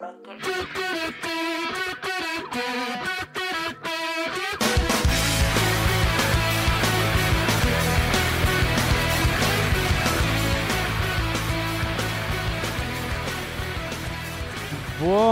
Buckle.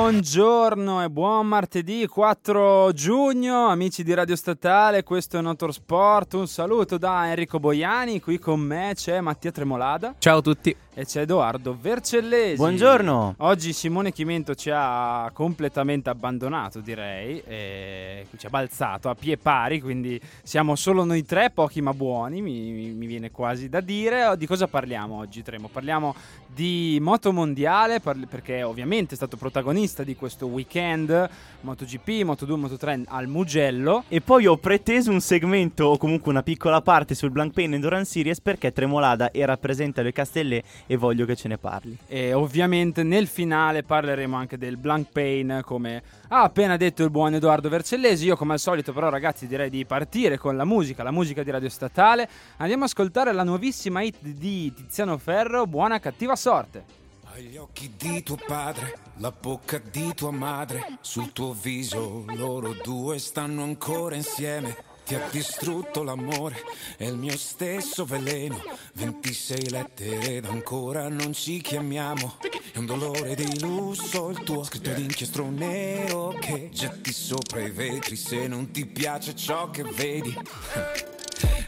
Buongiorno e buon martedì 4 giugno, amici di Radio Statale, questo è Notorsport. Un saluto da Enrico Boiani, qui con me c'è Mattia Tremolada. Ciao a tutti. E c'è Edoardo Vercellesi. Buongiorno. Oggi Simone Chimento ci ha completamente abbandonato, direi. ci ha balzato a pie pari, quindi siamo solo noi tre, pochi ma buoni, mi, mi viene quasi da dire. Di cosa parliamo oggi, Tremo? Parliamo di moto mondiale, perché ovviamente è stato protagonista di questo weekend MotoGP, Moto2, Moto3 al Mugello. E poi ho preteso un segmento o comunque una piccola parte sul Blank Pain Endurance Series perché Tremolada era presente alle Castellet e voglio che ce ne parli. E ovviamente nel finale parleremo anche del Blank Pain come ha appena detto il buon Edoardo Vercellesi. Io come al solito però ragazzi direi di partire con la musica, la musica di Radio Statale. Andiamo a ascoltare la nuovissima hit di Tiziano Ferro, Buona cattiva sorte. Gli occhi di tuo padre, la bocca di tua madre, sul tuo viso loro due stanno ancora insieme. Ti ha distrutto l'amore, è il mio stesso veleno. 26 lettere ed ancora non ci chiamiamo. È un dolore di lusso il tuo scritto d'inchiostro nero che getti sopra i vetri se non ti piace ciò che vedi.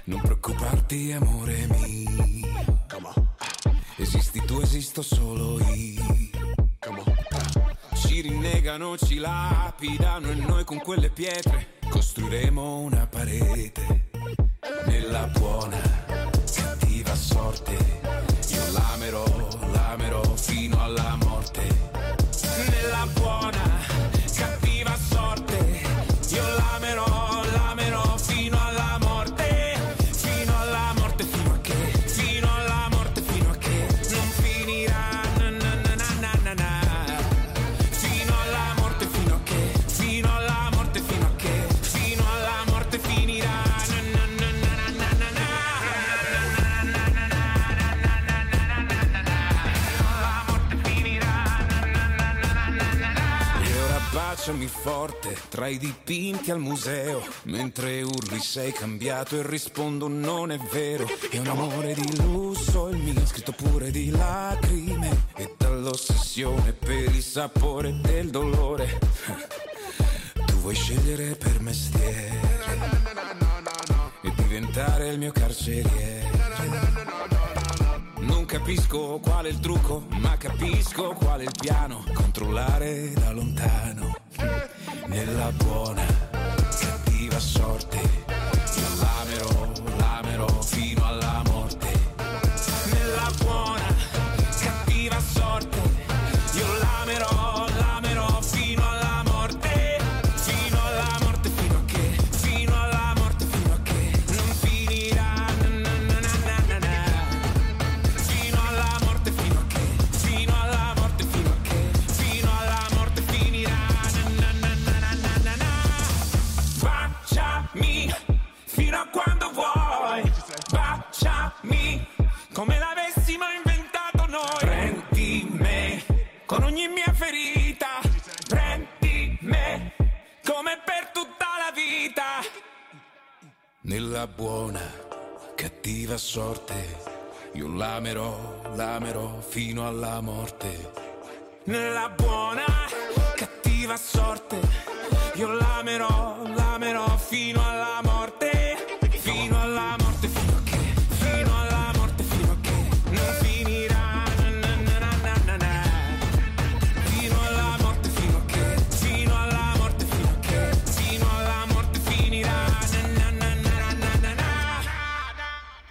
Non preoccuparti, amore mio. Esisti tu, esisto solo io. Ci rinnegano, ci lapidano e noi con quelle pietre costruiremo una parete. Nella buona, cattiva sorte, io l'amerò, l'amerò fino alla morte. Nella buona, ora baciami forte tra i dipinti al museo. Mentre urli sei cambiato e rispondo non è vero. È un amore di lusso il mio scritto pure di lacrime. E dall'ossessione per il sapore del dolore. Tu vuoi scegliere per mestiere E diventare il mio carceriere. Non capisco qual è il trucco, ma capisco qual è il piano. Controllare da lontano, nella buona, cattiva sorte. Io l'amerò, Nella buona, cattiva sorte. Io l'amerò, l'amerò fino alla morte. Nella buona, cattiva sorte. Io l'amerò, l'amerò fino alla morte.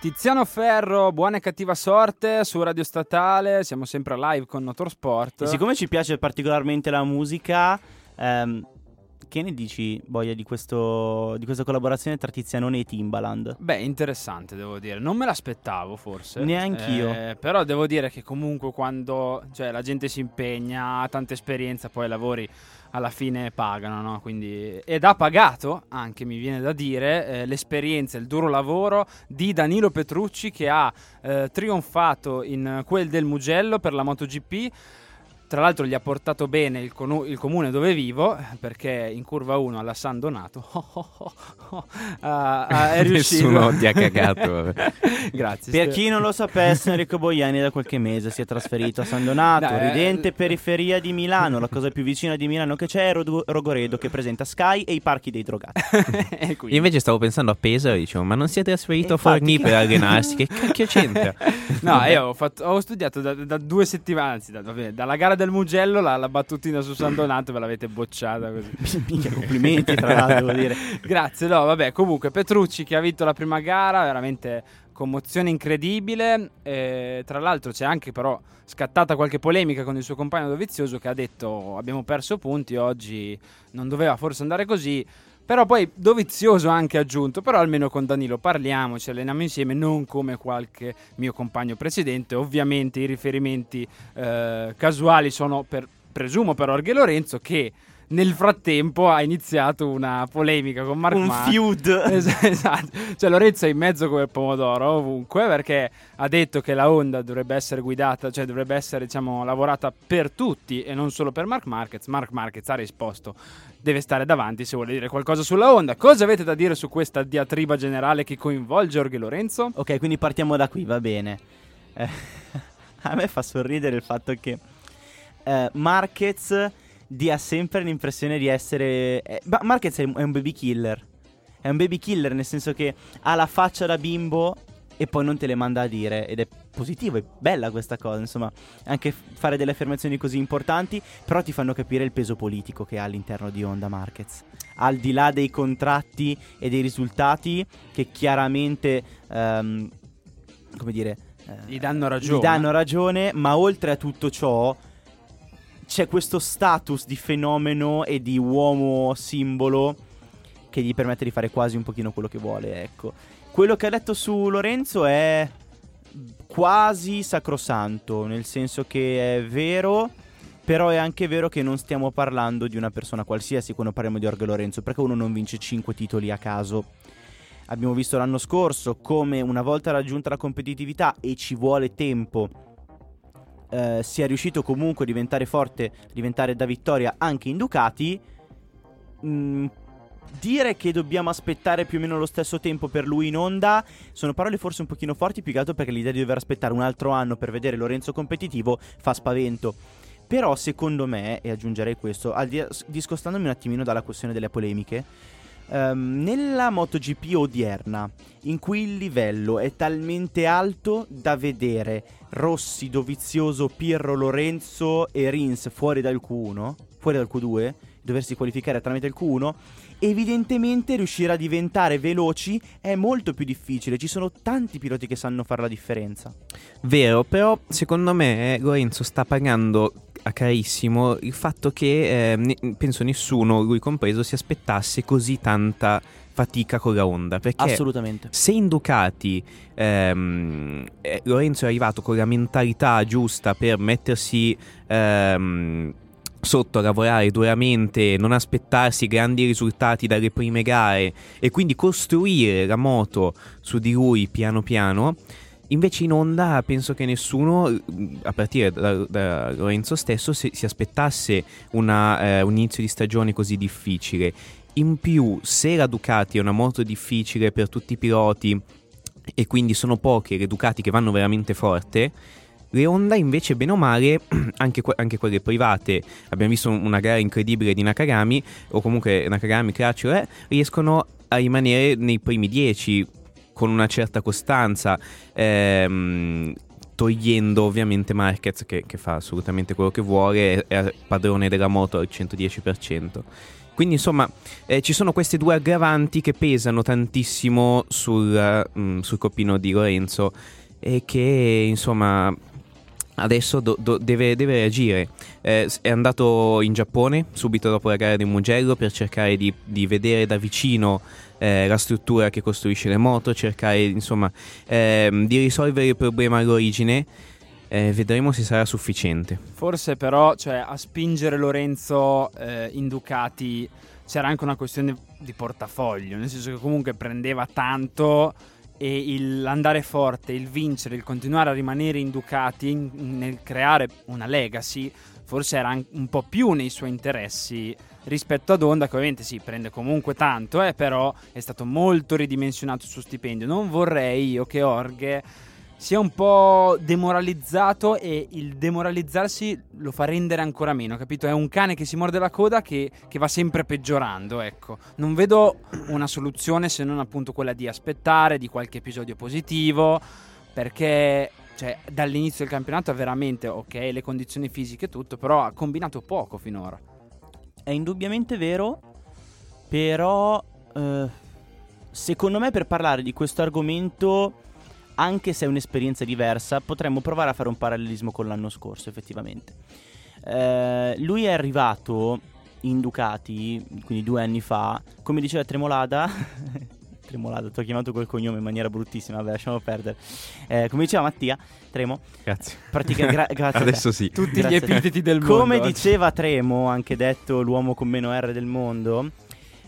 Tiziano Ferro, buona e cattiva sorte su Radio Statale. Siamo sempre live con Motorsport. E siccome ci piace particolarmente la musica, ehm, che ne dici, Boia, di, questo, di questa collaborazione tra Tizianone e Timbaland? Beh, interessante, devo dire. Non me l'aspettavo, forse. Neanch'io. Eh, però devo dire che comunque quando cioè, la gente si impegna, ha tanta esperienza, poi i lavori alla fine pagano, no? Quindi, ed ha pagato, anche mi viene da dire, eh, l'esperienza, il duro lavoro di Danilo Petrucci che ha eh, trionfato in quel del Mugello per la MotoGP tra l'altro gli ha portato bene il, conu- il comune dove vivo, perché in curva 1 alla San Donato ah, ah, è riuscito. Nessuno ti ha cagato. Grazie. Per chi non lo sapesse, Enrico Boiani da qualche mese si è trasferito a San Donato, No, eh, ridente eh, periferia di Milano. La cosa più vicina di Milano che c'è è Rodo- Rogoredo, che presenta Sky e i parchi dei drogati. Io invece stavo pensando a Pesaro e dicevo, ma non si è trasferito a Forlì per allenarsi? Che cacchio c'entra? No, io ho, fatto- ho studiato da, da due settimane, anzi, da- vabbè, dalla gara del Mugello la, la battutina su San Donato ve l'avete bocciata così. Minchia, complimenti, tra l'altro, devo dire. Grazie, no, vabbè, comunque Petrucci che ha vinto la prima gara, veramente commozione incredibile. eh, tra l'altro c'è anche però scattata qualche polemica con il suo compagno Dovizioso che ha detto abbiamo perso punti, oggi non doveva forse andare così. Però poi Dovizioso anche aggiunto, però almeno con Danilo parliamo, ci alleniamo insieme, non come qualche mio compagno precedente. Ovviamente i riferimenti eh, casuali sono per, presumo per Orghe Lorenzo che nel frattempo ha iniziato una polemica con Marco Un feud. Es- esatto. Cioè Lorenzo è in mezzo come il pomodoro ovunque perché ha detto che la Honda dovrebbe essere guidata, cioè dovrebbe essere diciamo lavorata per tutti e non solo per Mark Marquez. Mark Marquez ha risposto deve stare davanti se vuole dire qualcosa sulla Honda. Cosa avete da dire su questa diatriba generale che coinvolge Orghe Lorenzo? Ok, quindi partiamo da qui, va bene. Eh, a me fa sorridere il fatto che eh, Marquez dia sempre l'impressione di essere... eh, ma Marquez è un, baby killer. È un baby killer nel senso che ha la faccia da bimbo e poi non te le manda a dire ed è positivo, è bella questa cosa, insomma, anche fare delle affermazioni così importanti, però ti fanno capire il peso politico che ha all'interno di Honda Marquez. Al di là dei contratti e dei risultati che chiaramente, ehm, come dire, eh, Gli danno ragione. gli danno ragione, ma oltre a tutto ciò c'è questo status di fenomeno e di uomo simbolo che gli permette di fare quasi un pochino quello che vuole, ecco. Quello che ha detto su Lorenzo è quasi sacrosanto, nel senso che è vero, però è anche vero che non stiamo parlando di una persona qualsiasi quando parliamo di Orge Lorenzo, perché uno non vince 5 titoli a caso. Abbiamo visto l'anno scorso come una volta raggiunta la competitività e ci vuole tempo, eh, sia riuscito comunque a diventare forte, diventare da vittoria anche in Ducati. Mm, dire che dobbiamo aspettare più o meno lo stesso tempo per lui in onda sono parole forse un pochino forti, più che altro perché l'idea di dover aspettare un altro anno per vedere Lorenzo competitivo fa spavento. Però secondo me, e aggiungerei questo, discostandomi un attimino dalla questione delle polemiche, ehm, nella MotoGP odierna, in cui il livello è talmente alto da vedere Rossi, Dovizioso, Pirro, Lorenzo e Rins fuori dal Q1, fuori dal Q2, doversi qualificare tramite il Q1, evidentemente riuscire a diventare veloci è molto più difficile. Ci sono tanti piloti che sanno fare la differenza. Vero, però secondo me eh, Lorenzo sta pagando a carissimo il fatto che eh, ne- penso nessuno, lui compreso, si aspettasse così tanta fatica con la Honda. Perché Assolutamente. se in Ducati ehm, eh, Lorenzo è arrivato con la mentalità giusta per mettersi ehm, sotto a lavorare duramente, non aspettarsi grandi risultati dalle prime gare e quindi costruire la moto su di lui piano piano. Invece in Honda penso che nessuno, a partire da, da Lorenzo stesso, si, si aspettasse una, eh, un inizio di stagione così difficile. In più, se la Ducati è una moto difficile per tutti i piloti e quindi sono poche le Ducati che vanno veramente forte, le Honda invece bene o male, anche, anche quelle private, abbiamo visto un- una gara incredibile di Nakagami, o comunque Nakagami, Craccio, eh, riescono a rimanere nei primi 10 con una certa costanza, ehm, togliendo ovviamente Marquez che, che fa assolutamente quello che vuole, è, padrone della moto al 110%. Quindi insomma eh, ci sono queste due aggravanti che pesano tantissimo sul, mm, sul coppino di Lorenzo e che insomma adesso do- do- deve, deve reagire. Eh, è andato in Giappone subito dopo la gara del Mugello per cercare di, di vedere da vicino eh, la struttura che costruisce le moto, cercare insomma ehm, di risolvere il problema all'origine. Eh, vedremo se sarà sufficiente. Forse però, cioè, a spingere Lorenzo eh, in Ducati c'era anche una questione di portafoglio, nel senso che comunque prendeva tanto e il andare forte, il vincere, il continuare a rimanere in Ducati, in- nel creare una legacy, forse era un po' più nei suoi interessi rispetto ad Honda che ovviamente sì prende comunque tanto eh, però è stato molto ridimensionato il suo stipendio non vorrei io che Orghe sia un po' demoralizzato e il demoralizzarsi lo fa rendere ancora meno, capito? È un cane che si morde la coda che, che va sempre peggiorando, ecco. Non vedo una soluzione se non appunto quella di aspettare di qualche episodio positivo, perché cioè, dall'inizio del campionato ha veramente, ok, le condizioni fisiche e tutto, però ha combinato poco finora. È indubbiamente vero, però eh, secondo me per parlare di questo argomento anche se è un'esperienza diversa, potremmo provare a fare un parallelismo con l'anno scorso, effettivamente. Eh, lui è arrivato in Ducati, quindi due anni fa, come diceva Tremolada. Tremolada, ti ho chiamato col cognome in maniera bruttissima, vabbè, lasciamo perdere. Eh, come diceva Mattia, Tremo. Grazie. Pratica, gra- grazie Adesso sì. Tutti Grazie. gli epiteti del mondo. Come oggi. diceva Tremo, anche detto l'uomo con meno R del mondo,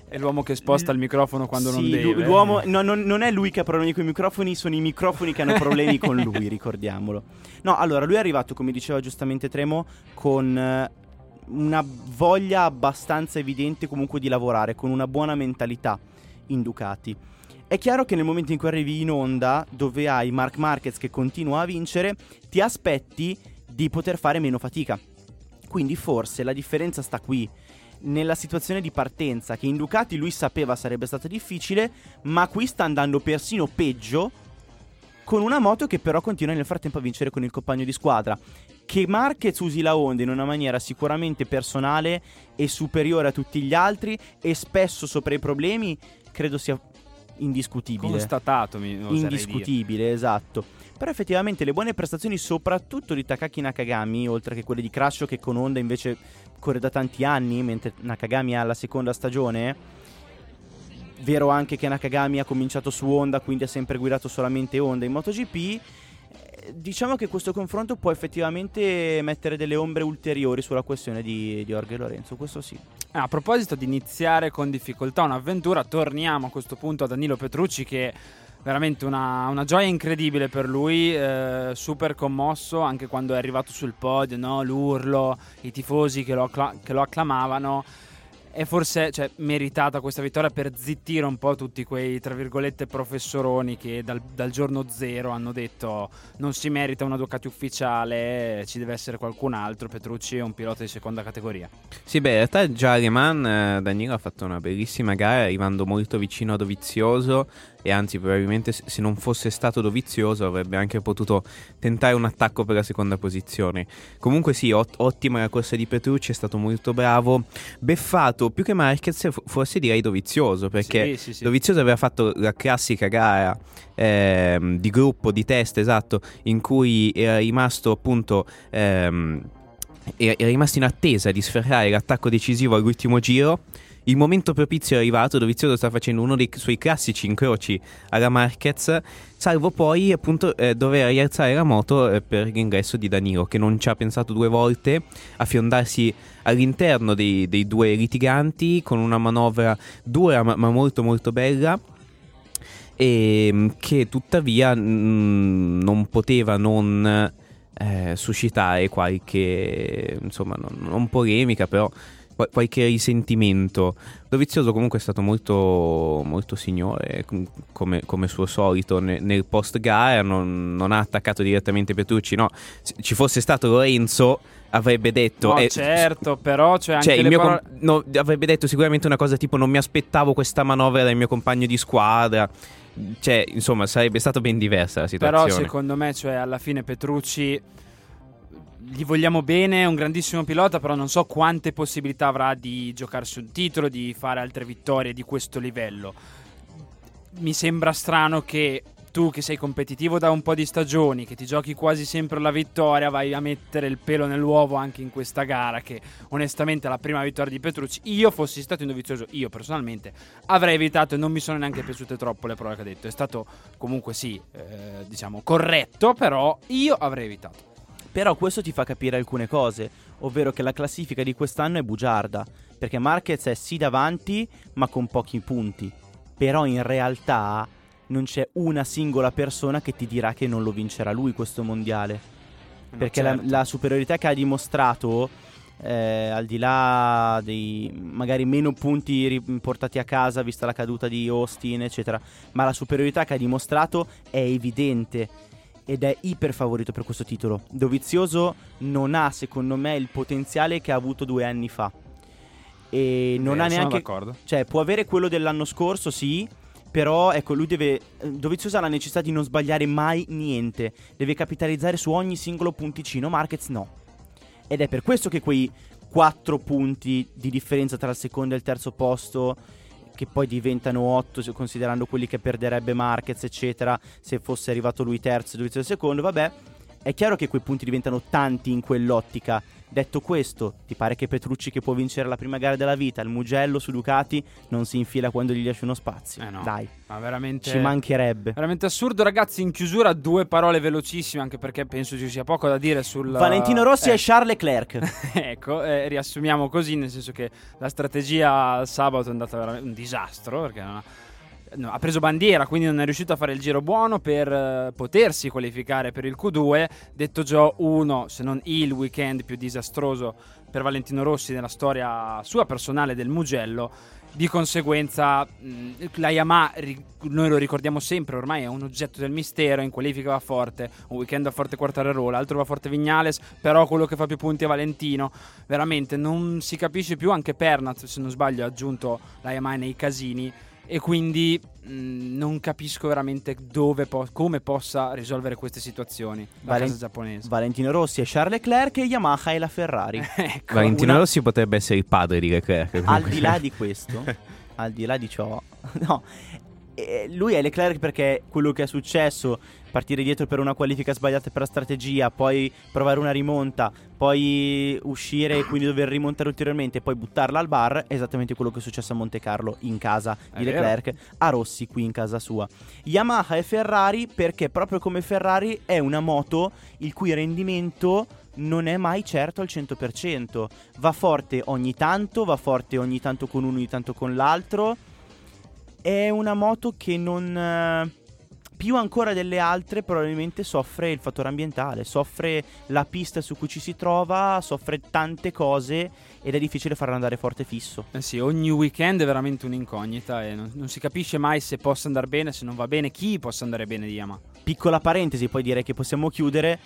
È l'uomo che sposta il microfono quando non Sì, deve. l'u- L'uomo, no, non, non è lui che ha problemi con i microfoni, sono i microfoni che hanno problemi con lui, ricordiamolo. No, allora, lui è arrivato, come diceva giustamente Tremo, con eh, una voglia abbastanza evidente comunque di lavorare, con una buona mentalità in Ducati. È chiaro che nel momento in cui arrivi in onda, dove hai Mark Marquez che continua a vincere, ti aspetti di poter fare meno fatica. Quindi forse la differenza sta qui, nella situazione di partenza, che in Ducati lui sapeva sarebbe stata difficile, ma qui sta andando persino peggio, con una moto che però continua nel frattempo a vincere con il compagno di squadra. Che Marquez usi la Honda in una maniera sicuramente personale e superiore a tutti gli altri e spesso sopra i problemi, credo sia indiscutibile. Constatato, mi oserei dire. Indiscutibile, esatto. Però effettivamente le buone prestazioni, soprattutto di Takaki Nakagami, oltre che quelle di Crasho che con Honda invece corre da tanti anni, mentre Nakagami ha la seconda stagione. Vero anche che Nakagami ha cominciato su Honda, quindi ha sempre guidato solamente Honda in MotoGP. Diciamo che questo confronto può effettivamente mettere delle ombre ulteriori sulla questione di, di Jorge Lorenzo, questo sì. Ah, a proposito di iniziare con difficoltà un'avventura, torniamo a questo punto a Danilo Petrucci che veramente una, una gioia incredibile per lui, eh, super commosso anche quando è arrivato sul podio, no? l'urlo, i tifosi che lo, accla- che lo acclamavano. E forse cioè, meritata questa vittoria per zittire un po' tutti quei, tra virgolette, professoroni che dal, dal giorno zero hanno detto non si merita una Ducati ufficiale, ci deve essere qualcun altro. Petrucci è un pilota di seconda categoria. Sì, beh, in realtà già a Le Mans eh, Danilo ha fatto una bellissima gara arrivando molto vicino a Dovizioso e anzi probabilmente se non fosse stato Dovizioso avrebbe anche potuto tentare un attacco per la seconda posizione. Comunque sì, ot- ottima la corsa di Petrucci, è stato molto bravo. Beffato più che Marquez fo- forse direi Dovizioso perché Sì, sì, sì. Dovizioso aveva fatto la classica gara ehm, di gruppo, di test, esatto, in cui era rimasto appunto... ehm, era rimasto in attesa di sferrare l'attacco decisivo all'ultimo giro. Il momento propizio è arrivato, Dovizioso sta facendo uno dei suoi classici incroci alla Marquez, salvo poi appunto eh, dover rialzare la moto eh, per l'ingresso di Danilo, che non ci ha pensato due volte a fiondarsi all'interno dei, dei due litiganti con una manovra dura ma, ma molto molto bella e mm, che tuttavia mm, non poteva non eh, suscitare qualche insomma non, non polemica però qualche risentimento Dovizioso comunque è stato molto, molto signore com- come, come suo solito ne- nel post gara non, non ha attaccato direttamente Petrucci no se ci fosse stato Lorenzo avrebbe detto No, eh, certo, però cioè, mio parole- com- no, avrebbe detto sicuramente una cosa tipo non mi aspettavo questa manovra dal mio compagno di squadra. Cioè, insomma, sarebbe stata ben diversa la situazione. Però secondo me, cioè, alla fine Petrucci gli vogliamo bene, è un grandissimo pilota, però non so quante possibilità avrà di giocarsi un titolo, di fare altre vittorie di questo livello. Mi sembra strano che tu che sei competitivo da un po' di stagioni, che ti giochi quasi sempre la vittoria, vai a mettere il pelo nell'uovo anche in questa gara, che onestamente è la prima vittoria di Petrucci. Io fossi stato indovizioso, io personalmente avrei evitato e non mi sono neanche piaciute troppo le parole che ha detto. È stato comunque sì, eh, diciamo, corretto, però io avrei evitato. Però questo ti fa capire alcune cose, ovvero che la classifica di quest'anno è bugiarda, perché Marquez è sì davanti, ma con pochi punti. Però in realtà non c'è una singola persona che ti dirà che non lo vincerà lui questo mondiale. No, perché la, certo. la superiorità che ha dimostrato, eh, al di là dei magari meno punti portati a casa vista la caduta di Austin, eccetera, ma la superiorità che ha dimostrato è evidente ed è iper favorito per questo titolo. Dovizioso non ha, secondo me, il potenziale che ha avuto due anni fa. E non Vero, ha sono neanche. d'accordo. Cioè, può avere quello dell'anno scorso, sì. Però, ecco, lui deve. eh, Dovizioso ha la necessità di non sbagliare mai niente. Deve capitalizzare su ogni singolo punticino. Marquez no. Ed è per questo che quei 4 punti di differenza tra il secondo e il terzo posto, che poi diventano 8, considerando quelli che perderebbe Marquez, eccetera, se fosse arrivato lui terzo e Dovizioso secondo, vabbè. È chiaro che quei punti diventano tanti in quell'ottica. Detto questo, ti pare che Petrucci che può vincere la prima gara della vita, il Mugello su Ducati, non si infila quando gli lasci uno spazio? Eh no. Dai, Ma veramente... ci mancherebbe. Veramente assurdo, ragazzi. In chiusura, due parole velocissime, anche perché penso ci sia poco da dire sul. Valentino Rossi eh, e Charles Leclerc. ecco, eh, riassumiamo così, nel senso che la strategia sabato è andata veramente un disastro, perché non ha, no, ha preso bandiera, quindi non è riuscito a fare il giro buono per eh, potersi qualificare per il Q2. Detto ciò, uno, se non il weekend più disastroso per Valentino Rossi nella storia sua personale del Mugello. Di conseguenza, mh, la Yamaha, noi lo ricordiamo sempre, ormai è un oggetto del mistero. In qualifica va forte, un weekend va forte Quartararo, l'altro va forte Vignales. Però quello che fa più punti è Valentino. Veramente non si capisce più. Anche Pernat, se non sbaglio, ha aggiunto la Yamaha nei casini. E quindi mh, non capisco veramente dove po- come possa risolvere queste situazioni la Valen- casa giapponese. Valentino Rossi e Charles Leclerc e Yamaha e la Ferrari. ecco, Valentino una- Rossi potrebbe essere il padre di Leclerc. al di là di questo, al di là di ciò, no, lui è Leclerc perché quello che è successo, partire dietro per una qualifica sbagliata per la strategia, poi provare una rimonta, poi uscire e quindi dover rimontare ulteriormente, poi buttarla al bar, è esattamente quello che è successo a Monte Carlo in casa È di vero. Leclerc, a Rossi qui in casa sua. Yamaha e Ferrari perché proprio come Ferrari è una moto il cui rendimento non è mai certo al 100%. Va forte ogni tanto, va forte ogni tanto con uno, ogni tanto con l'altro. È una moto che non... eh, più ancora delle altre probabilmente soffre il fattore ambientale, soffre la pista su cui ci si trova, soffre tante cose ed è difficile farla andare forte fisso. Eh sì, ogni weekend è veramente un'incognita e non, non si capisce mai se possa andare bene, se non va bene, chi possa andare bene di Yamaha. Piccola parentesi, poi direi che possiamo chiudere.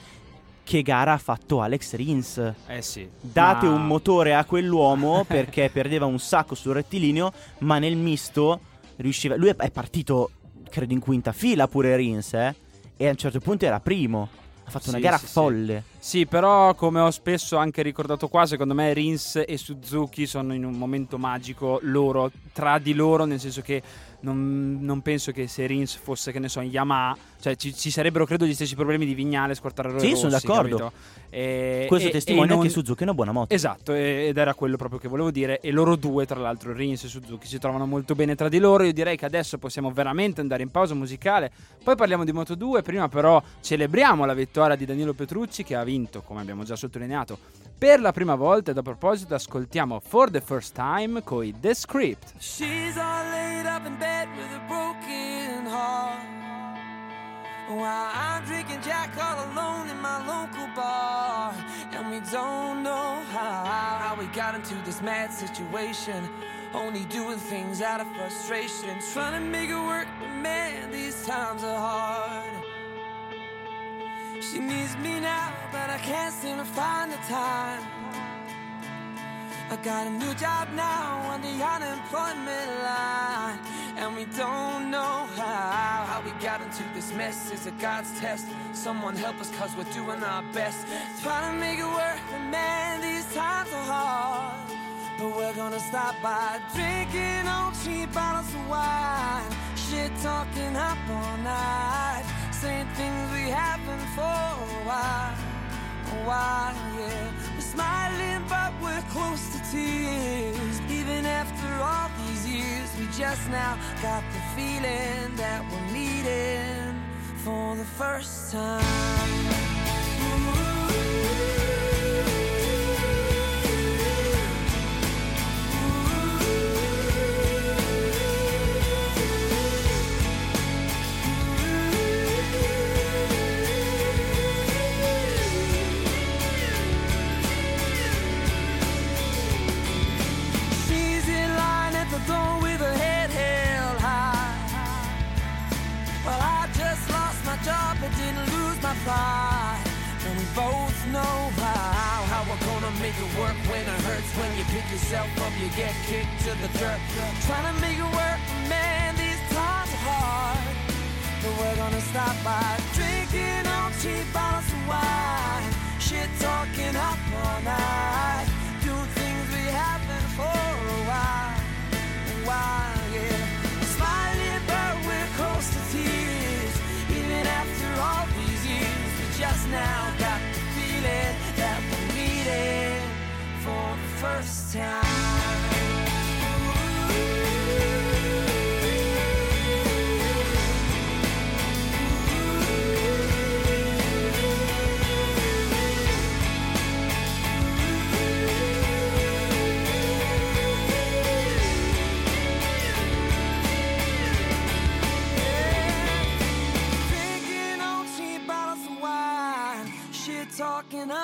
Che gara ha fatto Alex Rins? Eh sì. Date ma- un motore a quell'uomo perché perdeva un sacco sul rettilineo, ma nel misto riusciva. Lui è- partito, credo, in quinta fila pure Rins, eh? E a un certo punto era primo. Ha fatto una Sì, gara sì, sì. folle. Sì, però come ho spesso anche ricordato qua, secondo me Rins e Suzuki sono in un momento magico loro, tra di loro, nel senso che non, non penso che se Rins fosse, che ne so, in Yamaha, cioè ci, ci sarebbero credo gli stessi problemi di Vignale, Quartararo Sì, e sono Rossi, d'accordo. capito? E- Questo e- testimonia e non- che Suzuki è una buona moto. Esatto, ed era quello proprio che volevo dire. E loro due, tra l'altro, Rins e Suzuki, si trovano molto bene tra di loro. Io direi che adesso possiamo veramente andare in pausa musicale. Poi parliamo di Moto 2. Prima, però, celebriamo la vittoria di Danilo Petrucci, che ha vinto, come abbiamo già sottolineato, per la prima volta. Ed a proposito, ascoltiamo For the First Time coi The Script. She's all laid up in bed with a broken heart. While I'm drinking Jack all alone in my local bar. And we don't know how, how we got into this mad situation. Only doing things out of frustration. Trying to make it work, but man, these times are hard. She needs me now, but I can't seem to find the time. I got a new job now on the unemployment line. And we don't know how, how we got into this mess. Is it God's test? Someone help us cause we're doing our best. Trying to make it work, but man, these times are hard. But we're gonna stop by drinking on cheap bottles of wine. Shit talking up all night. Saying things we haven't for a while a while, yeah. We're smiling, but we're close to tears. Even after all these years, we just now got the feeling that we're meeting for the first time.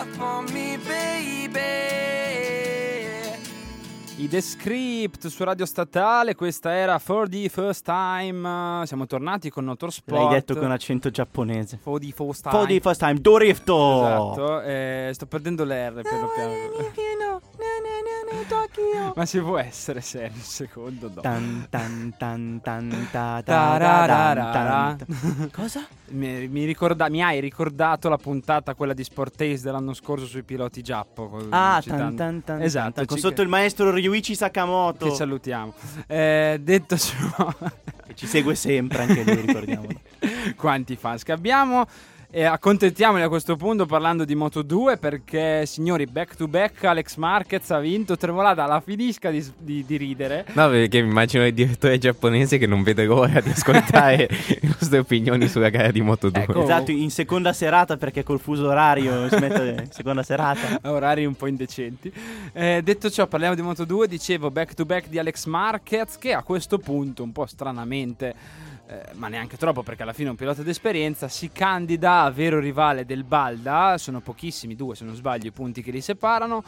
Up on me, baby. I The Script su Radio Statale, questa era For the First Time. Siamo tornati con Motorsport. L'hai detto con accento giapponese. For the First Time. For the first time, Dorifto! Esatto, eh, sto perdendo l'R piano piano. Ma se può essere serio un secondo dopo. Tan tan tan tan ta ta. Cosa? Mi, mi ricorda- mi hai ricordato la puntata quella di Sport Taste dell'anno scorso sui piloti giappo. Ah, tan tan tan Esatto, tan, con ci- sotto il maestro Ryuichi Sakamoto che salutiamo. Eh, detto ciò, che ci segue sempre anche lui, ricordiamolo. quanti fans che abbiamo. E accontentiamoli a questo punto parlando di Moto 2 perché signori back to back Alex Marquez ha vinto Trevolata la finisca di, di- di ridere No, perché mi immagino il direttore giapponese che non vede l'ora di ascoltare le nostre opinioni sulla gara di Moto 2. Ecco. Esatto, in seconda serata perché col fuso orario si mette in seconda serata. orari un po' indecenti. Eh, detto ciò, parliamo di Moto 2. Dicevo back to back di Alex Marquez, che a questo punto, un po' stranamente, eh, ma neanche troppo perché alla fine è un pilota d'esperienza, si candida a vero rivale del Balda. Sono pochissimi, due se non sbaglio, i punti che li separano.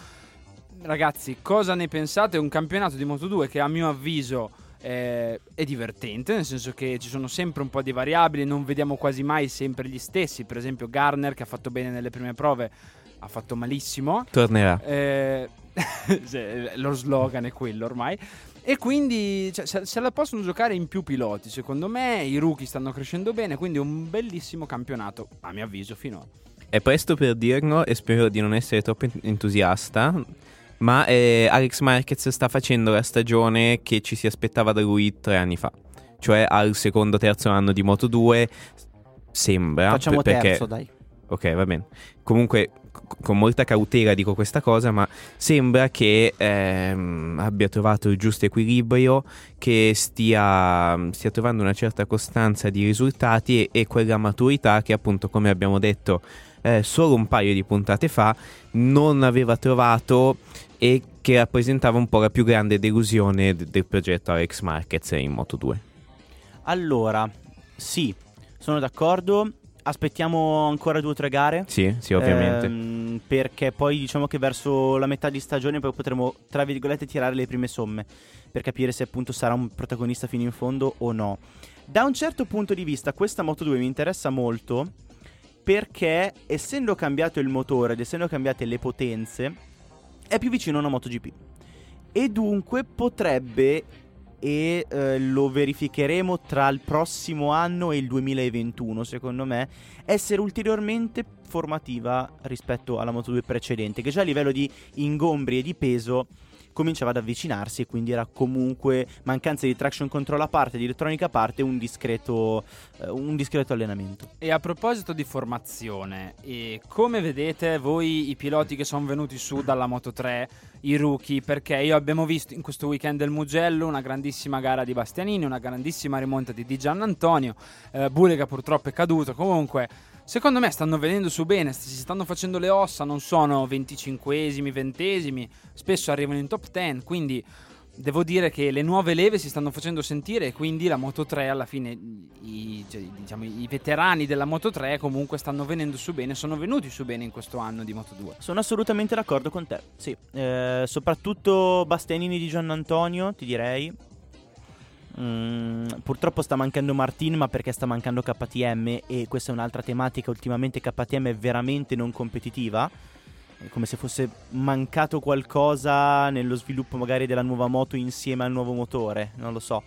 Ragazzi, cosa ne pensate? È un campionato di Moto 2 che a mio avviso eh, è divertente, nel senso che ci sono sempre un po' di variabili, non vediamo quasi mai sempre gli stessi. Per esempio, Garner, che ha fatto bene nelle prime prove, ha fatto malissimo. Tornerà. Eh, lo slogan è quello ormai. E quindi cioè, se, se la possono giocare in più piloti, secondo me i rookie stanno crescendo bene, quindi è un bellissimo campionato, a mio avviso, finora. È presto per dirlo e spero di non essere troppo ent- entusiasta. Ma eh, Alex Marquez sta facendo la stagione che ci si aspettava da lui tre anni fa. Cioè al secondo terzo anno di Moto 2. Sembra. Facciamo per- perché terzo, dai. Ok, va bene. Comunque, con molta cautela dico questa cosa, ma sembra che ehm, abbia trovato il giusto equilibrio, che stia, stia trovando una certa costanza di risultati e, e quella maturità che, appunto, come abbiamo detto eh, solo un paio di puntate fa, non aveva trovato e che rappresentava un po' la più grande delusione de- del progetto Alex Marquez in Moto 2. Allora, sì, sono d'accordo. Aspettiamo ancora due o tre gare. Sì, sì, ovviamente. Ehm, perché poi diciamo che verso la metà di stagione poi potremo, tra virgolette, tirare le prime somme per capire se appunto sarà un protagonista fino in fondo o no. Da un certo punto di vista questa Moto 2 mi interessa molto perché essendo cambiato il motore ed essendo cambiate le potenze è più vicino a una MotoGP e dunque potrebbe e eh, lo verificheremo tra il prossimo anno e il 2021 secondo me essere ulteriormente formativa rispetto alla Moto 2 precedente che già a livello di ingombri e di peso cominciava ad avvicinarsi e quindi era comunque mancanza di traction control a parte, di elettronica a parte, un discreto, eh, un discreto allenamento. E a proposito di formazione, come vedete voi i piloti che sono venuti su dalla Moto 3, i rookie, perché io abbiamo visto in questo weekend del Mugello una grandissima gara di Bastianini, una grandissima rimonta di Di Gian Antonio, eh, Bulega purtroppo è caduto, comunque Secondo me stanno venendo su bene, si stanno facendo le ossa, non sono 25esimi, 20esimi, spesso arrivano in top 10, quindi devo dire che le nuove leve si stanno facendo sentire e quindi la Moto 3 alla fine i, cioè, diciamo, i veterani della Moto 3 comunque stanno venendo su bene, sono venuti su bene in questo anno di Moto 2. Sono assolutamente d'accordo con te, sì, eh, soprattutto Bastianini di Gian Antonio, ti direi, Mm, purtroppo sta mancando Martin, ma perché sta mancando KTM e questa è un'altra tematica. Ultimamente KTM è veramente non competitiva. È come se fosse mancato qualcosa nello sviluppo magari della nuova moto insieme al nuovo motore, non lo so.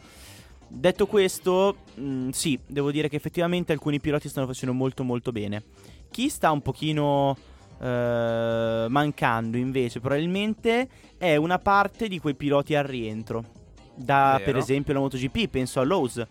Detto questo, mh, mm, sì, devo dire che effettivamente alcuni piloti stanno facendo molto molto bene. Chi sta un pochino eh, mancando invece probabilmente è una parte di quei piloti al rientro da per esempio la MotoGP, penso a Lowe's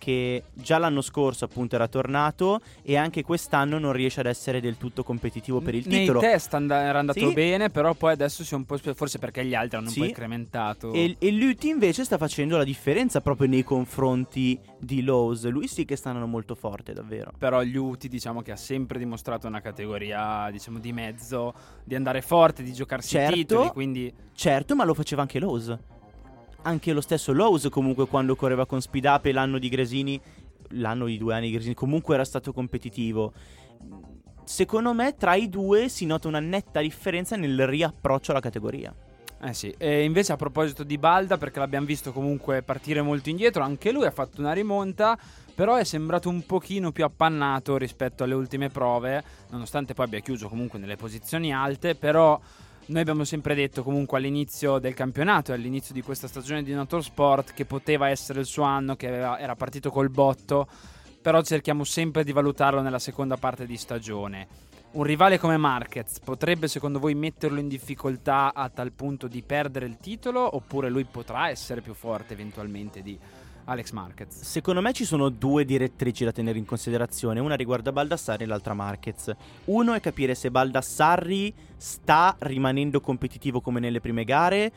che già l'anno scorso appunto era tornato e anche quest'anno non riesce ad essere del tutto competitivo per il Nei titolo. Nei test and- era andato sì. bene, però poi adesso si è un po' sp- forse perché gli altri hanno sì. un po' incrementato. E, e Luti invece sta facendo la differenza proprio nei confronti di Lowe's. Lui sì che sta andando molto forte, davvero. Però Luti diciamo che ha sempre dimostrato una categoria, diciamo, di mezzo di andare forte, di giocarsi certo, i titoli, quindi Certo, ma lo faceva anche Lowe's anche lo stesso Lowe's comunque quando correva con Speed l'anno di Gresini, l'anno di due anni di Gresini, comunque era stato competitivo. Secondo me tra i due si nota una netta differenza nel riapproccio alla categoria. Eh sì, e invece a proposito di Balda, perché l'abbiamo visto comunque partire molto indietro, anche lui ha fatto una rimonta, però è sembrato un pochino più appannato rispetto alle ultime prove, nonostante poi abbia chiuso comunque nelle posizioni alte, però noi abbiamo sempre detto comunque all'inizio del campionato e all'inizio di questa stagione di Motorsport che poteva essere il suo anno, che aveva, era partito col botto, però cerchiamo sempre di valutarlo nella seconda parte di stagione. Un rivale come Marquez potrebbe secondo voi metterlo in difficoltà a tal punto di perdere il titolo oppure lui potrà essere più forte eventualmente di Alex Marquez. Secondo me ci sono due direttrici da tenere in considerazione, una riguarda Baldassarri e l'altra Marquez. Uno è capire se Baldassarri sta rimanendo competitivo come nelle prime gare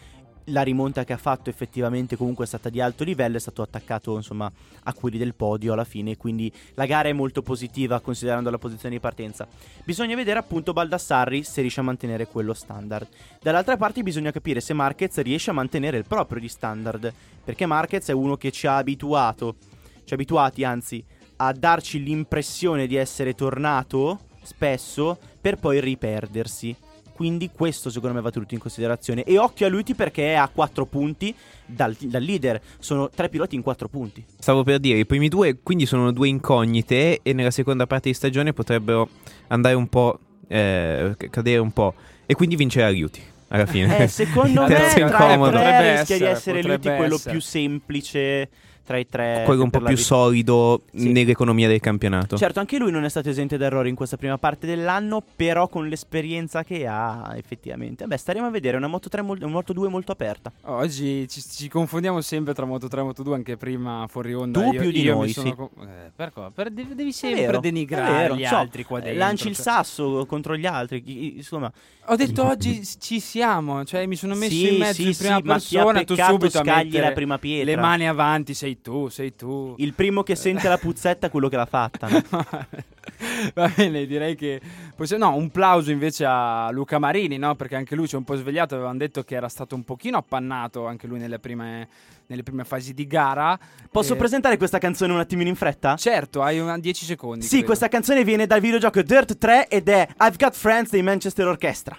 la rimonta che ha fatto effettivamente comunque è stata di alto livello, è stato attaccato insomma a quelli del podio alla fine, quindi la gara è molto positiva considerando la posizione di partenza. Bisogna vedere appunto Baldassarri se riesce a mantenere quello standard. Dall'altra parte bisogna capire se Marquez riesce a mantenere il proprio di standard, perché Marquez è uno che ci ha abituato, ci ha abituati anzi a darci l'impressione di essere tornato spesso per poi riperdersi. Quindi questo secondo me va tenuto in considerazione. E occhio a Luti perché è a 4 punti dal, dal, leader. Sono tre piloti in 4 punti. Stavo per dire, i primi due quindi sono due incognite e nella seconda parte di stagione potrebbero andare un po', eh, cadere un po'. E quindi vincerà Luti alla fine. Eh, secondo me tra i tre rischia di essere Luti quello più semplice tra i tre. Quello un po' più solido sì. nell'economia del campionato. Certo, anche lui non è stato esente da errori in questa prima parte dell'anno, però con l'esperienza che ha, effettivamente. Vabbè, staremo a vedere, una Moto 3 una Moto 2 molto aperta. Oggi ci, ci, confondiamo sempre tra Moto 3 e Moto 2, anche prima fuori onda. Tu io, più di noi, sì. Co- eh, per per, devi sempre vero, denigrare gli so, altri qua dentro. Lanci il cioè. sasso contro gli altri, insomma. Ho detto oggi ci siamo, cioè mi sono messo sì, in mezzo sì, in prima sì, persona, tu subito scagli la prima pietra. Le mani avanti, sei tu, sei tu. Il primo che sente la puzzetta è quello che l'ha fatta. No? Va bene, direi che possiamo... No, un plauso invece a Luca Marini, no? Perché anche lui si è un po' svegliato, avevano detto che era stato un pochino appannato anche lui nelle prime, nelle prime fasi di gara. Posso eh... presentare questa canzone un attimino in fretta? Certo, hai 10 secondi. Sì, credo. questa canzone viene dal videogioco Dirt 3 ed è I've Got Friends dei Manchester Orchestra.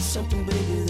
something bigger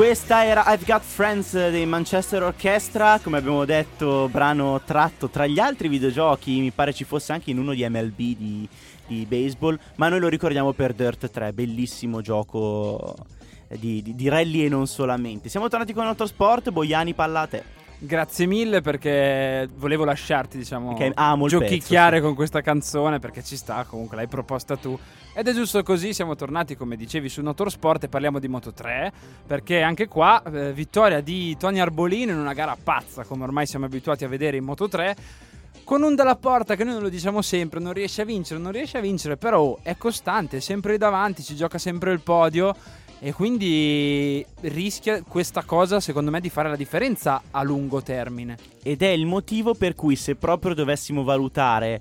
questa era I've Got Friends dei Manchester Orchestra, come abbiamo detto, brano tratto tra gli altri videogiochi, mi pare ci fosse anche in uno di MLB di, di baseball, ma noi lo ricordiamo per Dirt 3, bellissimo gioco di, di, di rally e non solamente. Siamo tornati con Autosport, Boiani palla a te. Grazie mille perché volevo lasciarti, diciamo, amo il giochicchiare pezzo, sì. con questa canzone perché ci sta, comunque l'hai proposta tu. Ed è giusto così, siamo tornati, come dicevi, su Motorsport e parliamo di Moto 3, perché anche qua eh, vittoria di Tony Arbolino in una gara pazza, come ormai siamo abituati a vedere in Moto 3. Con un dalla porta che noi non lo diciamo sempre, non riesce a vincere, non riesce a vincere, però oh, è costante, è sempre lì davanti, ci gioca sempre il podio e quindi rischia questa cosa, secondo me, di fare la differenza a lungo termine. Ed è il motivo per cui se proprio dovessimo valutare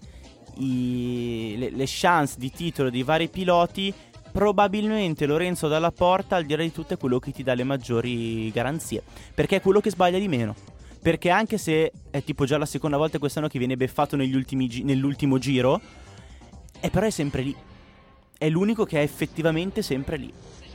i- le, le chance di titolo dei vari piloti, probabilmente Lorenzo Dalla Porta, al di là di tutto, è quello che ti dà le maggiori garanzie. Perché è quello che sbaglia di meno. Perché anche se è tipo già la seconda volta quest'anno che viene beffato gi- nell'ultimo giro, è però è sempre lì. È l'unico che è effettivamente sempre lì.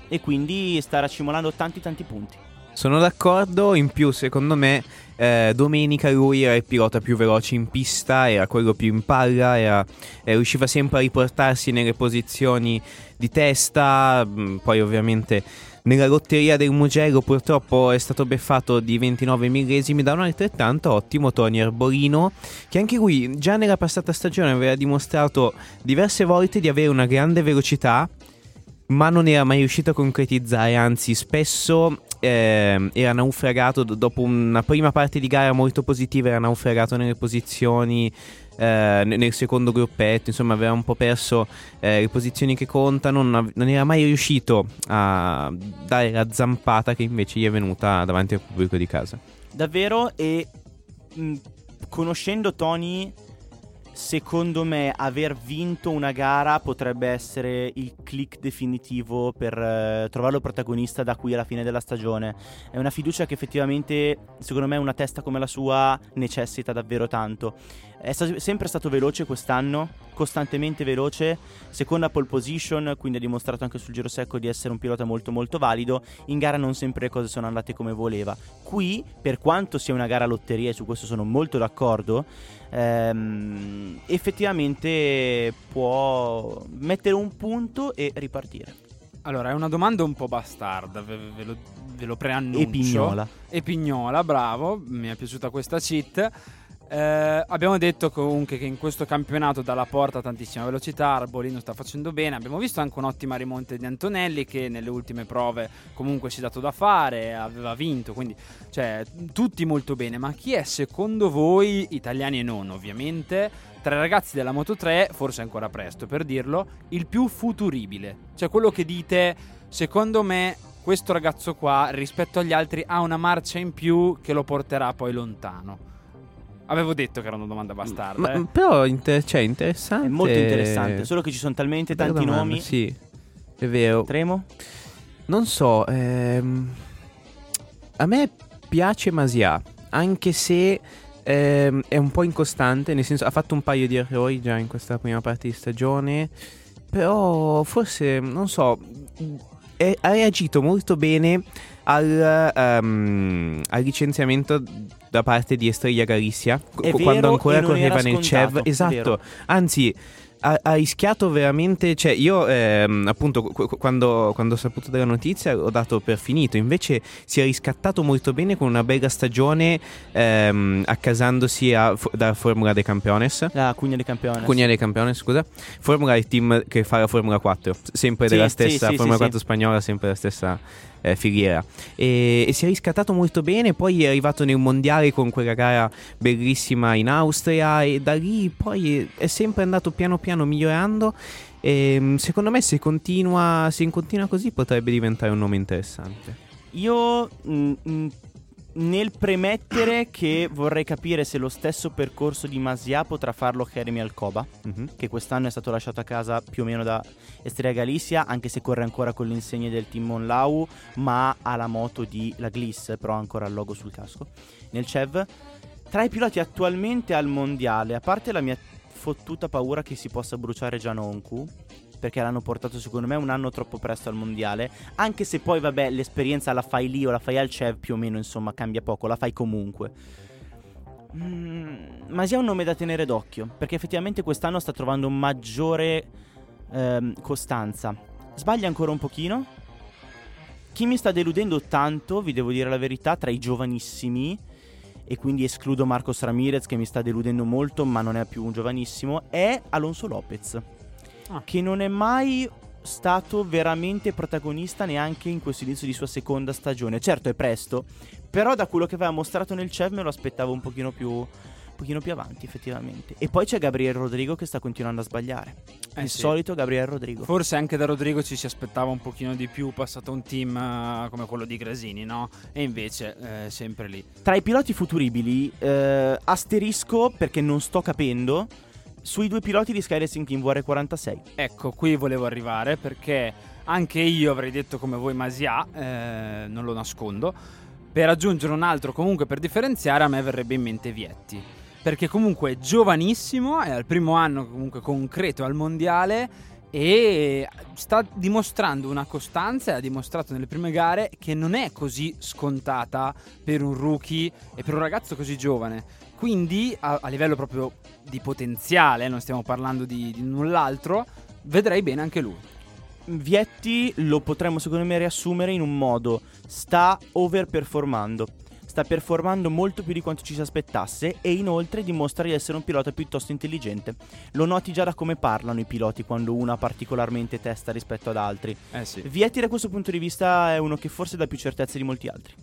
E quindi sta racimolando tanti tanti punti. Sono d'accordo, in più secondo me eh, domenica lui era il pilota più veloce in pista, era quello più in palla, era- eh, riusciva sempre a riportarsi nelle posizioni di testa, mh, poi ovviamente nella lotteria del Mugello purtroppo è stato beffato di 29 millesimi da un altrettanto ottimo Tony Arbolino, che anche lui già nella passata stagione aveva dimostrato diverse volte di avere una grande velocità, ma non era mai riuscito a concretizzare, anzi spesso ehm, era naufragato dopo una prima parte di gara molto positiva, era naufragato nelle posizioni eh, ne- nel secondo gruppetto, insomma aveva un po' perso eh, le posizioni che contano, non, non era mai riuscito a dare la zampata che invece gli è venuta davanti al pubblico di casa. Davvero e mh, conoscendo Tony secondo me aver vinto una gara potrebbe essere il click definitivo per eh, trovarlo protagonista da qui alla fine della stagione. È una fiducia che effettivamente secondo me una testa come la sua necessita davvero tanto. È sta- sempre stato veloce quest'anno, costantemente veloce, seconda pole position, quindi ha dimostrato anche sul giro secco di essere un pilota molto molto valido. In gara non sempre le cose sono andate come voleva. Qui, per quanto sia una gara lotteria, e su questo sono molto d'accordo, ehm, effettivamente può mettere un punto e ripartire. Allora, è una domanda un po' bastarda, ve, ve lo, ve lo preannuncio. E pignola. E pignola, bravo, mi è piaciuta questa cheat. Eh, abbiamo detto comunque che in questo campionato dalla porta tantissima velocità, Arbolino sta facendo bene, abbiamo visto anche un'ottima rimonta di Antonelli che nelle ultime prove comunque si è dato da fare, aveva vinto, quindi cioè tutti molto bene, ma chi è secondo voi, italiani e non ovviamente, tra i ragazzi della Moto 3, forse è ancora presto per dirlo, il più futuribile? Cioè quello che dite, secondo me questo ragazzo qua rispetto agli altri ha una marcia in più che lo porterà poi lontano. Avevo detto che era una domanda bastarda. Ma, eh. però inter- cioè, interessante. È molto interessante, solo che ci sono talmente tanti domanda, nomi. Sì, è vero. Tremo? Non so, ehm, a me piace Masia, anche se ehm, è un po' incostante, nel senso ha fatto un paio di errori già in questa prima parte di stagione, però forse, non so, è- ha reagito molto bene al, ehm, al licenziamento da parte di Estrella Galizia, È quando ancora correva nel CEV. Esatto, anzi ha, rischiato veramente, cioè io ehm, appunto qu- qu- quando, quando ho saputo della notizia ho dato per finito, invece si è riscattato molto bene con una bella stagione ehm, accasandosi a, fu- da Formula dei Campeones. La Cugna dei Campioni. Cugna dei Campeones, scusa. Formula è il team che fa la Formula 4, sempre Sì, della stessa, sì, Formula sì, 4 spagnola, sempre la stessa eh, filiera. E, e si è riscattato molto bene, poi è arrivato nel mondiale con quella gara bellissima in Austria e da lì poi è sempre andato piano piano migliorando. E mm, secondo me se continua, se continua così potrebbe diventare un nome interessante. Io mm, mm, nel premettere che vorrei capire se lo stesso percorso di Masia potrà farlo Jeremy Alcoba, Mhm. che quest'anno è stato lasciato a casa più o meno da Estrella Galizia, anche se corre ancora con le insegne del team Monlau, ma ha la moto di la Gliss, però ha ancora il logo sul casco. Nel CEV, tra i piloti attualmente al mondiale, a parte la mia fottuta paura che si possa bruciare Gianonku, perché l'hanno portato secondo me un anno troppo presto al mondiale, anche se poi vabbè l'esperienza la fai lì o la fai al CEV più o meno insomma cambia poco, la fai comunque. Mm, ma sia un nome da tenere d'occhio, perché effettivamente quest'anno sta trovando maggiore ehm, costanza. Sbaglia ancora un pochino. Chi mi sta deludendo tanto, vi devo dire la verità, tra i giovanissimi, e quindi escludo Marcos Ramirez che mi sta deludendo molto, ma non è più un giovanissimo, è Alonso Lopez, Ah. che non è mai stato veramente protagonista neanche in questo inizio di sua seconda stagione. Certo è presto, però da quello che aveva mostrato nel CEV me lo aspettavo un pochino più, un pochino più avanti effettivamente. E poi c'è Gabriel Rodrigo che sta continuando a sbagliare. Eh Il sì. solito Gabriel Rodrigo. Forse anche da Rodrigo ci si aspettava un pochino di più, passato un team eh, come quello di Gresini, no? E invece eh, sempre lì. Tra i piloti futuribili, eh, asterisco perché non sto capendo sui due piloti di Sky Racing Team VR46. Ecco, qui volevo arrivare perché anche io avrei detto come voi Masia, eh, non lo nascondo. Per aggiungere un altro comunque per differenziare a me verrebbe in mente Vietti. Perché comunque è giovanissimo, è al primo anno comunque concreto al mondiale e sta dimostrando una costanza e ha dimostrato nelle prime gare che non è così scontata per un rookie e per un ragazzo così giovane. Quindi a, a livello proprio di potenziale, non stiamo parlando di, di null'altro, vedrei bene anche lui. Vietti lo potremmo secondo me riassumere in un modo, sta overperformando. Sta performando molto più di quanto ci si aspettasse e inoltre dimostra di essere un pilota piuttosto intelligente. Lo noti già da come parlano i piloti quando uno ha particolarmente testa rispetto ad altri. Eh sì. Vietti da questo punto di vista è uno che forse dà più certezze di molti altri.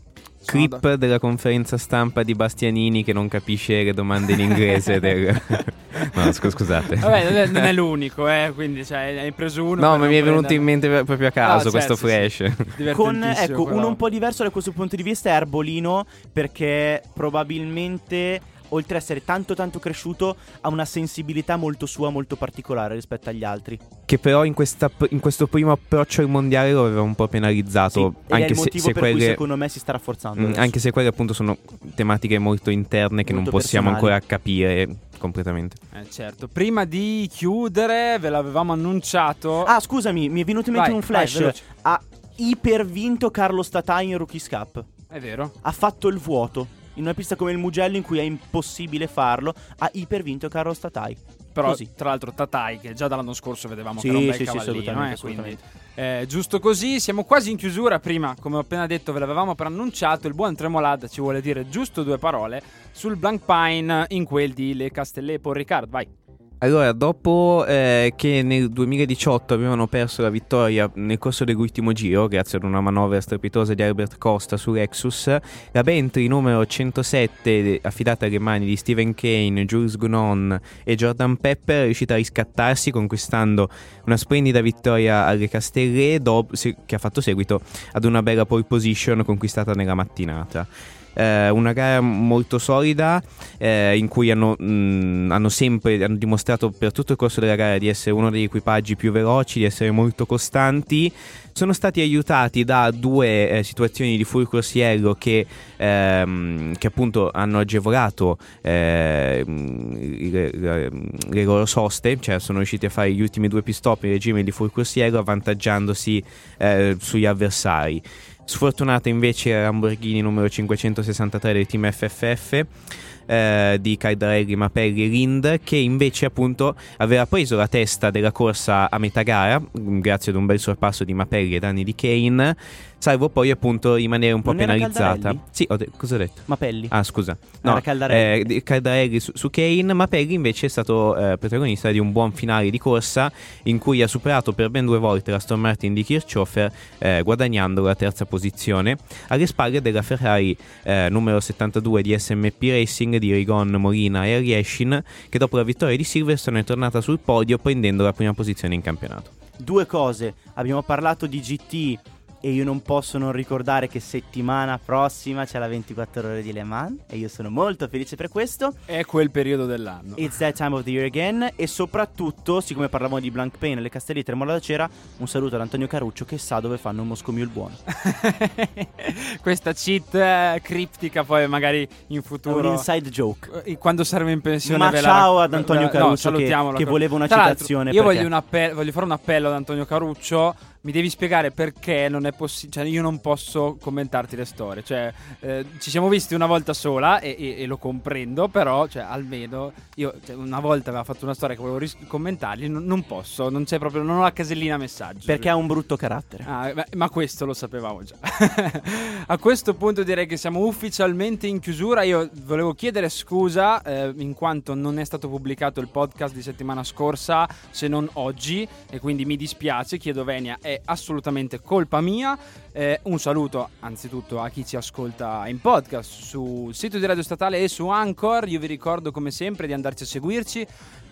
Clip della conferenza stampa di Bastianini che non capisce le domande in inglese. del... no, scu- scusate. Vabbè, non è, l'unico, eh, quindi cioè, hai preso uno. No, ma mi è venuto in prendere- mente proprio a caso Ah, questo certo, sì, flash. Con ecco, però. uno un po' diverso da questo punto di vista è Arbolino perché probabilmente oltre ad essere tanto tanto cresciuto ha una sensibilità molto sua, molto particolare rispetto agli altri. Che però in, questa- in questo primo approccio al mondiale lo aveva un po' penalizzato. Sì, anche il se, motivo se per cui quelle. secondo me si sta rafforzando. Mm, adesso. anche se quelle appunto sono tematiche molto interne che Molto non possiamo personali. ancora capire completamente. Eh, certo. Prima di chiudere, ve l'avevamo annunciato. Ah, scusami, mi è venuto in mente Vai, un flash. vai, ha ipervinto Carlo Statai in Rookies Cup. È vero. Ha fatto il vuoto. In una pista come il Mugello in cui è impossibile farlo, ha ipervinto Carlo Statai. Però, Così. tra l'altro, Tatai, che già dall'anno scorso vedevamo Sì, che era un bel sì, sì, cavallino, assolutamente, eh, quindi, assolutamente. eh, giusto così, siamo quasi in chiusura. Prima, come ho appena detto, ve l'avevamo preannunciato. Il buon Tremolad ci vuole dire giusto due parole sul Blank Pine in quel di Le Castellet Paul Ricard. Vai. Allora, dopo eh, che nel 2018 avevano perso la vittoria nel corso dell'ultimo giro, grazie ad una manovra strepitosa di Albert Costa su Lexus, la Bentley numero 107, affidata alle mani di Steven Kane, Jules Gounon e Jordan Pepper, è riuscita a riscattarsi conquistando una splendida vittoria alle Castellet, che ha fatto seguito ad una bella pole position conquistata nella mattinata. Eh, una gara molto solida eh, in cui hanno, mh, hanno sempre hanno dimostrato per tutto il corso della gara di essere uno degli equipaggi più veloci, di essere molto costanti. Sono stati aiutati da due eh, situazioni di full corsiello che, ehm, che appunto hanno agevolato eh, mh, le, le- le loro soste, cioè sono riusciti a fare gli ultimi due pit stop in regime di full corsiello avvantaggiandosi eh, sugli avversari. Sfortunata invece la Lamborghini numero 563 del team FFF eh, di Caldarelli, Mapelli e Lind che invece appunto aveva preso la testa della corsa a metà gara mh, grazie ad un bel sorpasso di Mapelli e danni di Kane salvo poi appunto rimanere un po' Non penalizzata sì, ho de- cosa ho detto? Mapelli. Ah scusa No, era Caldarelli. eh, Caldarelli su, su Kane ma Peggy invece è stato eh, protagonista di un buon finale di corsa in cui ha superato per ben due volte la Aston Martin di Kirchhofer eh, guadagnando la terza posizione alle spalle della Ferrari eh, numero 72 di SMP Racing di Rigon, Molina e Arieshin che dopo la vittoria di Silverstone è tornata sul podio prendendo la prima posizione in campionato Due cose. Abbiamo parlato di GT E io non posso non ricordare che settimana prossima c'è la 24 ore di Le Mans e io sono molto felice per questo. È quel periodo dell'anno. It's that time of the year again e soprattutto, siccome parlavamo di Blank Pain le Castellite e Molla da Cera, un saluto ad Antonio Caruccio che sa dove fanno un Moscow Mule buono. Questa cheat eh, criptica poi magari in futuro un inside joke. eh, quando saremo in pensione Ma ve la- ciao ad Antonio no, Caruccio che- salutiamolo. che voleva una Tra citazione Io perché- voglio, appello- voglio fare un appello ad Antonio Caruccio. Mi devi spiegare perché non è possibile. Cioè, io non posso commentarti le storie. Cioè, eh, ci siamo visti una volta sola e, e- e lo comprendo. Però, cioè, almeno io cioè, una volta aveva fatto una storia che volevo ris- commentargli. Non, non posso, non c'è proprio. Non ho la casellina messaggio. Perché ha un brutto carattere. Ah, ma, ma questo lo sapevamo già. A questo punto direi che siamo ufficialmente in chiusura. Io volevo chiedere scusa eh, in quanto non è stato pubblicato il podcast di settimana scorsa, se non oggi, e quindi mi dispiace, chiedo venia, è assolutamente colpa mia. Eh, un saluto anzitutto a chi ci ascolta in podcast sul sito di Radio Statale e su Anchor. Io vi ricordo come sempre di andarci a seguirci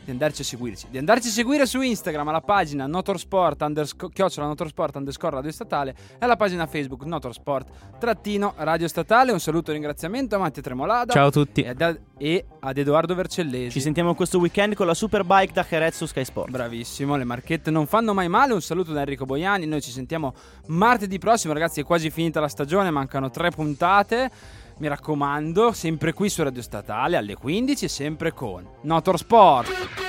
di andarci a seguirci, di andarci a seguire su Instagram alla pagina Notorsport underscore, chiocciola Notorsport underscore Radio Statale e alla pagina Facebook Notorsport trattino Radio Statale. Un saluto e ringraziamento a Mattia Tremolada Ciao a tutti. e ad, e ad Edoardo Vercellesi. Ci sentiamo questo weekend con la Superbike da Jerez su Sky Sport. Bravissimo, le marchette non fanno mai male. Un saluto da Enrico Boiani. Noi ci sentiamo martedì prossimo, ragazzi. È quasi finita la stagione, mancano tre puntate. Mi raccomando, sempre qui su Radio Statale alle 15 e sempre con Notorsport.